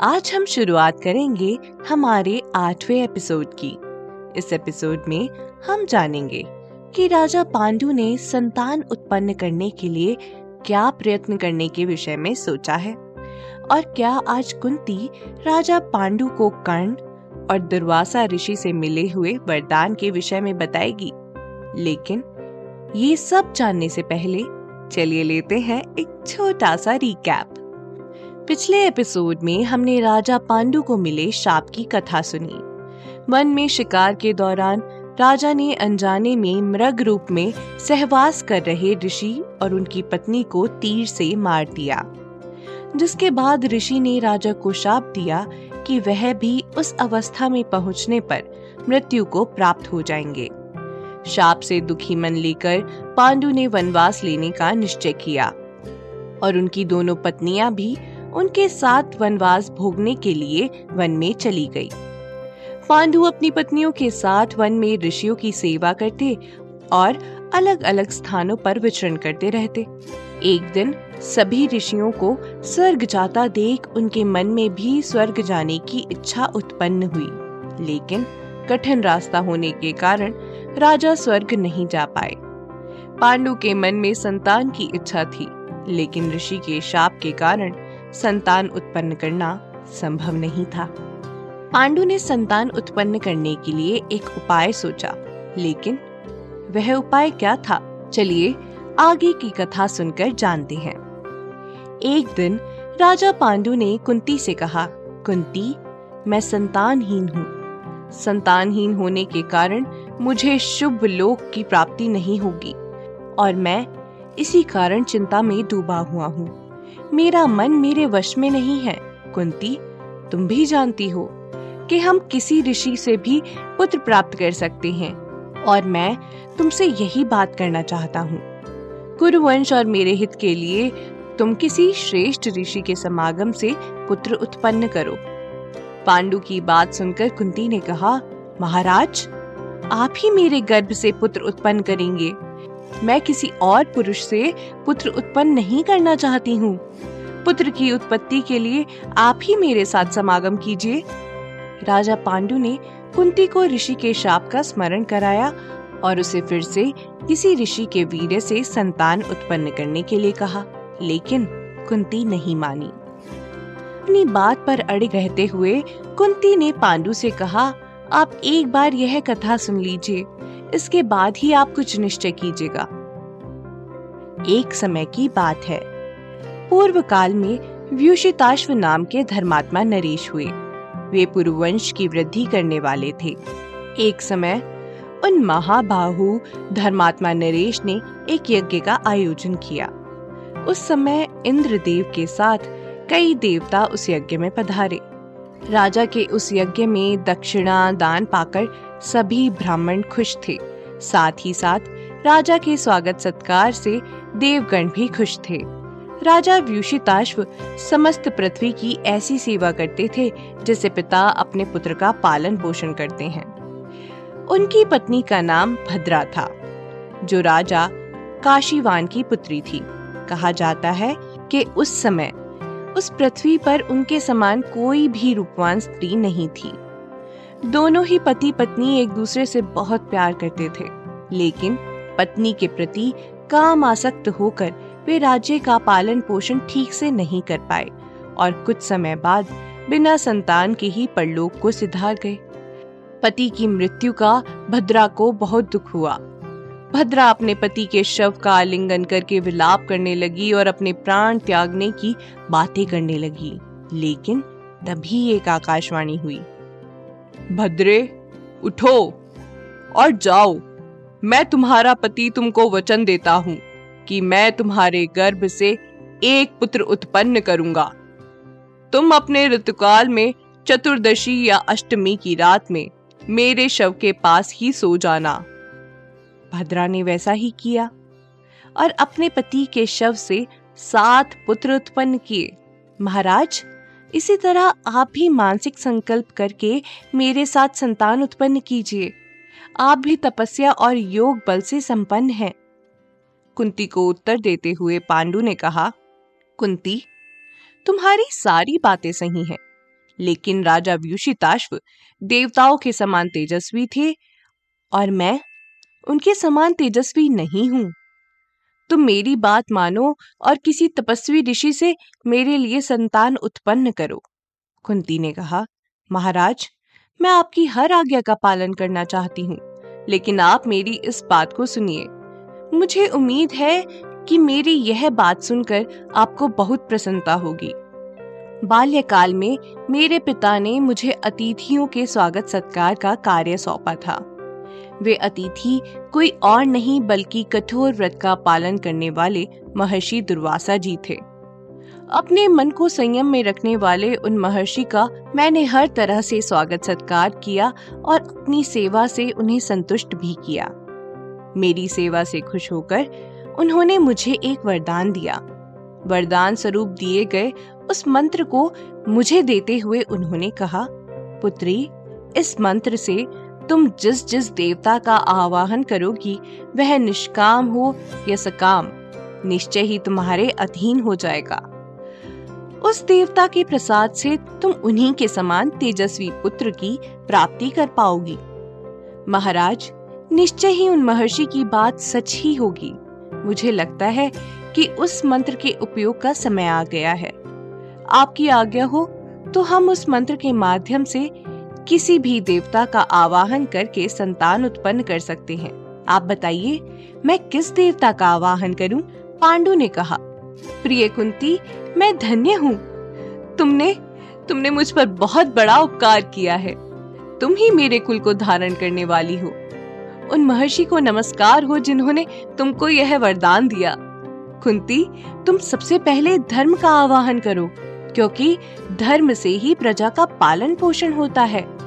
आज हम शुरुआत करेंगे हमारे आठवें एपिसोड की। इस एपिसोड में हम जानेंगे कि राजा पांडु ने संतान उत्पन्न करने के लिए क्या प्रयत्न करने के विषय में सोचा है और क्या आज कुंती राजा पांडु को कर्ण और दुर्वासा ऋषि से मिले हुए वरदान के विषय में बताएगी। लेकिन ये सब जानने से पहले चलिए लेते हैं एक छोटा सा रिकैप पिछले एपिसोड में हमने राजा पांडु को मिले शाप की कथा सुनी। वन में शिकार के दौरान राजा ने अनजाने में मृग रूप में सहवास कर रहे ऋषि और उनकी पत्नी को तीर से मार दिया। जिसके बाद ऋषि ने राजा को शाप दिया कि वह भी उस अवस्था में पहुँचने पर मृत्यु को प्राप्त हो जाएँगे। शाप से दुखी मन लेकर पांडु ने वनवास लेने का निश्चय किया और उनकी दोनों पत्नियाँ भी उनके साथ वनवास भोगने के लिए वन में चली गई। पांडु अपनी पत्नियों के साथ वन में ऋषियों की सेवा करते और अलग अलग स्थानों पर विचरण करते रहते। एक दिन सभी ऋषियों को स्वर्ग जाता देख उनके मन में भी स्वर्ग जाने की इच्छा उत्पन्न हुई। लेकिन कठिन रास्ता होने के कारण राजा स्वर्ग नहीं जा पाए। पांडु के मन में संतान की इच्छा थी, लेकिन ऋषि के शाप के कारण संतान उत्पन्न करना संभव नहीं था। पांडु ने संतान उत्पन्न करने के लिए एक उपाय सोचा, लेकिन वह उपाय क्या था? चलिए आगे की कथा सुनकर जानते हैं। एक दिन राजा पांडु ने कुंती से कहा, कुंती, मैं संतानहीन हूँ। संतानहीन होने के कारण मुझे शुभ लोक की प्राप्ति नहीं होगी, और मैं इसी कारण चिंता में डूबा हुआ हूँ। मेरा मन मेरे वश में नहीं है। कुंती, तुम भी जानती हो कि हम किसी ऋषि से भी पुत्र प्राप्त कर सकते हैं। और मैं तुमसे यही बात करना चाहता हूँ। कुरुवंश और मेरे हित के लिए तुम किसी श्रेष्ठ ऋषि के समागम से पुत्र उत्पन्न करो। पांडु की बात सुनकर कुंती ने कहा, महाराज, आप ही मेरे गर्भ से पुत्र उत्पन्न करेंगे। मैं किसी और पुरुष से पुत्र उत्पन्न नहीं करना चाहती हूँ। पुत्र की उत्पत्ति के लिए आप ही मेरे साथ समागम कीजिए। राजा पांडु ने कुंती को ऋषि के शाप का स्मरण कराया और उसे फिर से किसी ऋषि के वीर से संतान उत्पन्न करने के लिए कहा, लेकिन कुंती नहीं मानी। अपनी बात पर अड़े रहते हुए कुंती ने पांडु से कहा, आप एक बार यह कथा सुन लीजिए। इसके बाद ही आप कुछ निश्चय कीजिएगा। एक समय की बात है। पूर्व काल में व्यूषिताश्व नाम के धर्मात्मा नरेश हुए। वे पुरुवंश की वृद्धि करने वाले थे। एक समय उन महाबाहु धर्मात्मा नरेश ने एक यज्ञ का आयोजन किया। उस समय इंद्रदेव के साथ कई देवता उस यज्ञ में पधारे। राजा के उस यज्ञ में दक्षिणा दान पाकर सभी ब्राह्मण खुश थे। साथ ही साथ राजा के स्वागत सत्कार से देवगण भी खुश थे। राजा व्यूषिताश्व समस्त पृथ्वी की ऐसी सेवा करते थे जैसे पिता अपने पुत्र का पालन पोषण करते हैं। उनकी पत्नी का नाम भद्रा था, जो राजा काशीवान की पुत्री थी। कहा जाता है कि उस समय उस पृथ्वी पर उनके समान कोई भी रूपवान स्त्री नहीं थी। दोनों ही पति पत्नी एक दूसरे से बहुत प्यार करते थे। लेकिन पत्नी के प्रति काम आसक्त होकर वे राज्य का पालन पोषण ठीक से नहीं कर पाए और कुछ समय बाद बिना संतान के ही परलोक को सिधार गए। पति की मृत्यु का भद्रा को बहुत दुख हुआ। भद्रा अपने पति के शव का आलिंगन करके विलाप करने लगी और अपने प्राण त्यागने की बातें करने लगी। लेकिन तभी एक आकाशवाणी हुई। भद्रे, उठो और जाओ। मैं तुम्हारा पति तुमको वचन देता हूँ कि मैं तुम्हारे गर्भ से एक पुत्र उत्पन्न करूँगा। तुम अपने ऋतुकाल में चतुर्दशी या अष्टमी की रात में मेरे शव के पास ही सो जाना। भद्रा ने वैसा ही किया और अपने पति के शव से सात पुत्र उत्पन्न किए। महाराज इसी तरह आप भी मानसिक संकल्प करके मेरे साथ संतान उत्पन्न कीजिए। आप भी तपस्या और योग बल से संपन्न हैं। कुंती को उत्तर देते हुए पांडु ने कहा, कुंती, तुम्हारी सारी बातें सही हैं, लेकिन राजा व्यूषिताश्व देवताओं के समान तेजस्वी थे और मैं उनके समान तेजस्वी नहीं हूँ। तुम मेरी बात मानो और किसी तपस्वी ऋषि से मेरे लिए संतान उत्पन्न करो। कुंती ने कहा, महाराज, मैं आपकी हर आज्ञा का पालन करना चाहती हूँ, लेकिन आप मेरी इस बात को सुनिए। मुझे उम्मीद है कि मेरी यह बात सुनकर आपको बहुत प्रसन्नता होगी। बाल्यकाल में मेरे पिता ने मुझे अतिथियों के स्वागत सत्कार का कार्य सौंपा था। वे अतिथि कोई और नहीं बल्कि कठोर व्रत का पालन करने वाले महर्षि दुर्वासा जी थे। अपने मन को संयम में रखने वाले उन महर्षि का मैंने हर तरह से स्वागत सत्कार किया और अपनी सेवा से उन्हें संतुष्ट भी किया। मेरी सेवा से खुश होकर उन्होंने मुझे एक वरदान दिया। वरदान स्वरूप दिए गए उस मंत्र को मुझे देते हुए उन्होंने कहा, पुत्री, इस मंत्र से तुम जिस जिस देवता का आवाहन करोगी, वह निष्काम हो या सकाम, निश्चय ही तुम्हारे अधीन हो जाएगा। उस देवता के प्रसाद से तुम उन्हीं के समान तेजस्वी पुत्र की प्राप्ति कर पाओगी। महाराज, निश्चय ही उन महर्षि की बात सच ही होगी। मुझे लगता है कि उस मंत्र के उपयोग का समय आ गया है। आपकी आज्ञा हो तो हम उस मंत्र के माध्यम से किसी भी देवता का आवाहन करके संतान उत्पन्न कर सकते हैं। आप बताइए, मैं किस देवता का आवाहन करूँ? पांडु ने कहा, प्रिय कुंती, मैं धन्य हूँ। तुमने तुमने मुझ पर बहुत बड़ा उपकार किया है। तुम ही मेरे कुल को धारण करने वाली हो। उन महर्षि को नमस्कार हो जिन्होंने तुमको यह वरदान दिया। कुंती, तुम सबसे पहले धर्म का आवाहन करो, क्योंकि धर्म से ही प्रजा का पालन पोषण होता है।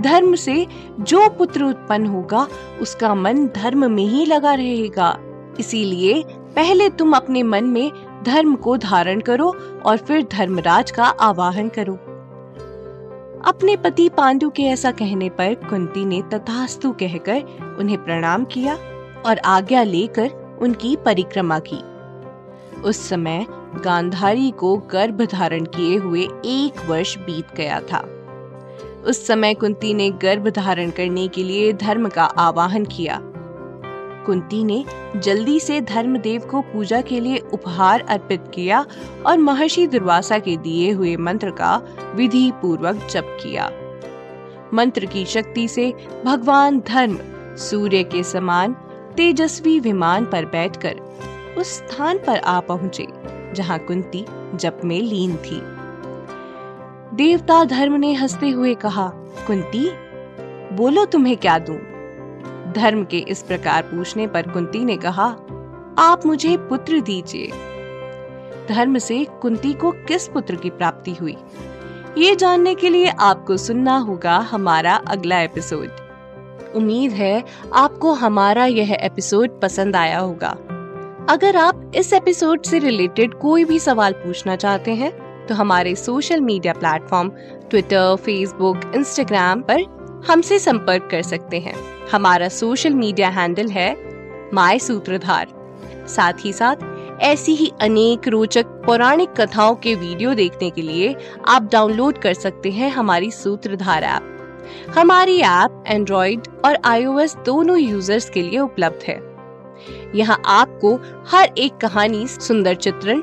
धर्म से जो पुत्र उत्पन्न होगा, उसका मन धर्म में ही लगा रहेगा। इसीलिए पहले तुम अपने मन में धर्म को धारण करो और फिर धर्मराज का आवाहन करो। अपने पति पांडु के ऐसा कहने पर कुंती ने तथास्तु कहकर उन्हें प्रणाम किया और आज्ञा लेकर उनकी परिक्रमा की। उस समय गांधारी को गर्भ धारण किए हुए एक वर्ष बीत गया था। उस समय कुंती ने गर्भ धारण करने के लिए धर्म का आवाहन किया। कुंती ने जल्दी से धर्मदेव को पूजा के लिए उपहार अर्पित किया और महर्षि दुर्वासा के दिए हुए मंत्र का विधि पूर्वक जप किया। मंत्र की शक्ति से भगवान धर्म सूर्य के समान तेजस्वी विमान पर बैठकर उस स्थान पर आ पहुँचे, जहाँ कुंती जप में लीन थी। देवता धर्म ने हँसते हुए कहा, कुंती, बोलो तुम्हें क्या दूँ? धर्म के इस प्रकार पूछने पर कुंती ने कहा, आप मुझे पुत्र दीजिए। धर्म से कुंती को किस पुत्र की प्राप्ति हुई? ये जानने के लिए आपको सुनना होगा हमारा अगला एपिसोड। उम्मीद है आपको हमारा यह एपिसोड पसंद आया होगा। अगर आप इस एपिसोड से रिलेटेड कोई भी सवाल पूछना चाहते हैं तो हमारे social media platform Twitter Facebook Instagram पर हमसे संपर्क कर सकते हैं। हमारा सोशल मीडिया हैंडल है माय सूत्रधार साथ ही साथ, ऐसी ही अनेक रोचक पौराणिक कथाओं के वीडियो देखने के लिए आप डाउनलोड कर सकते हैं हमारी सूत्रधार ऐप हमारी ऐप एंड्रॉइड और आईओएस दोनों यूज़र्स के लिए उपलब्ध है। यहाँ आपको हर एक कहानी, सुंदर चित्रण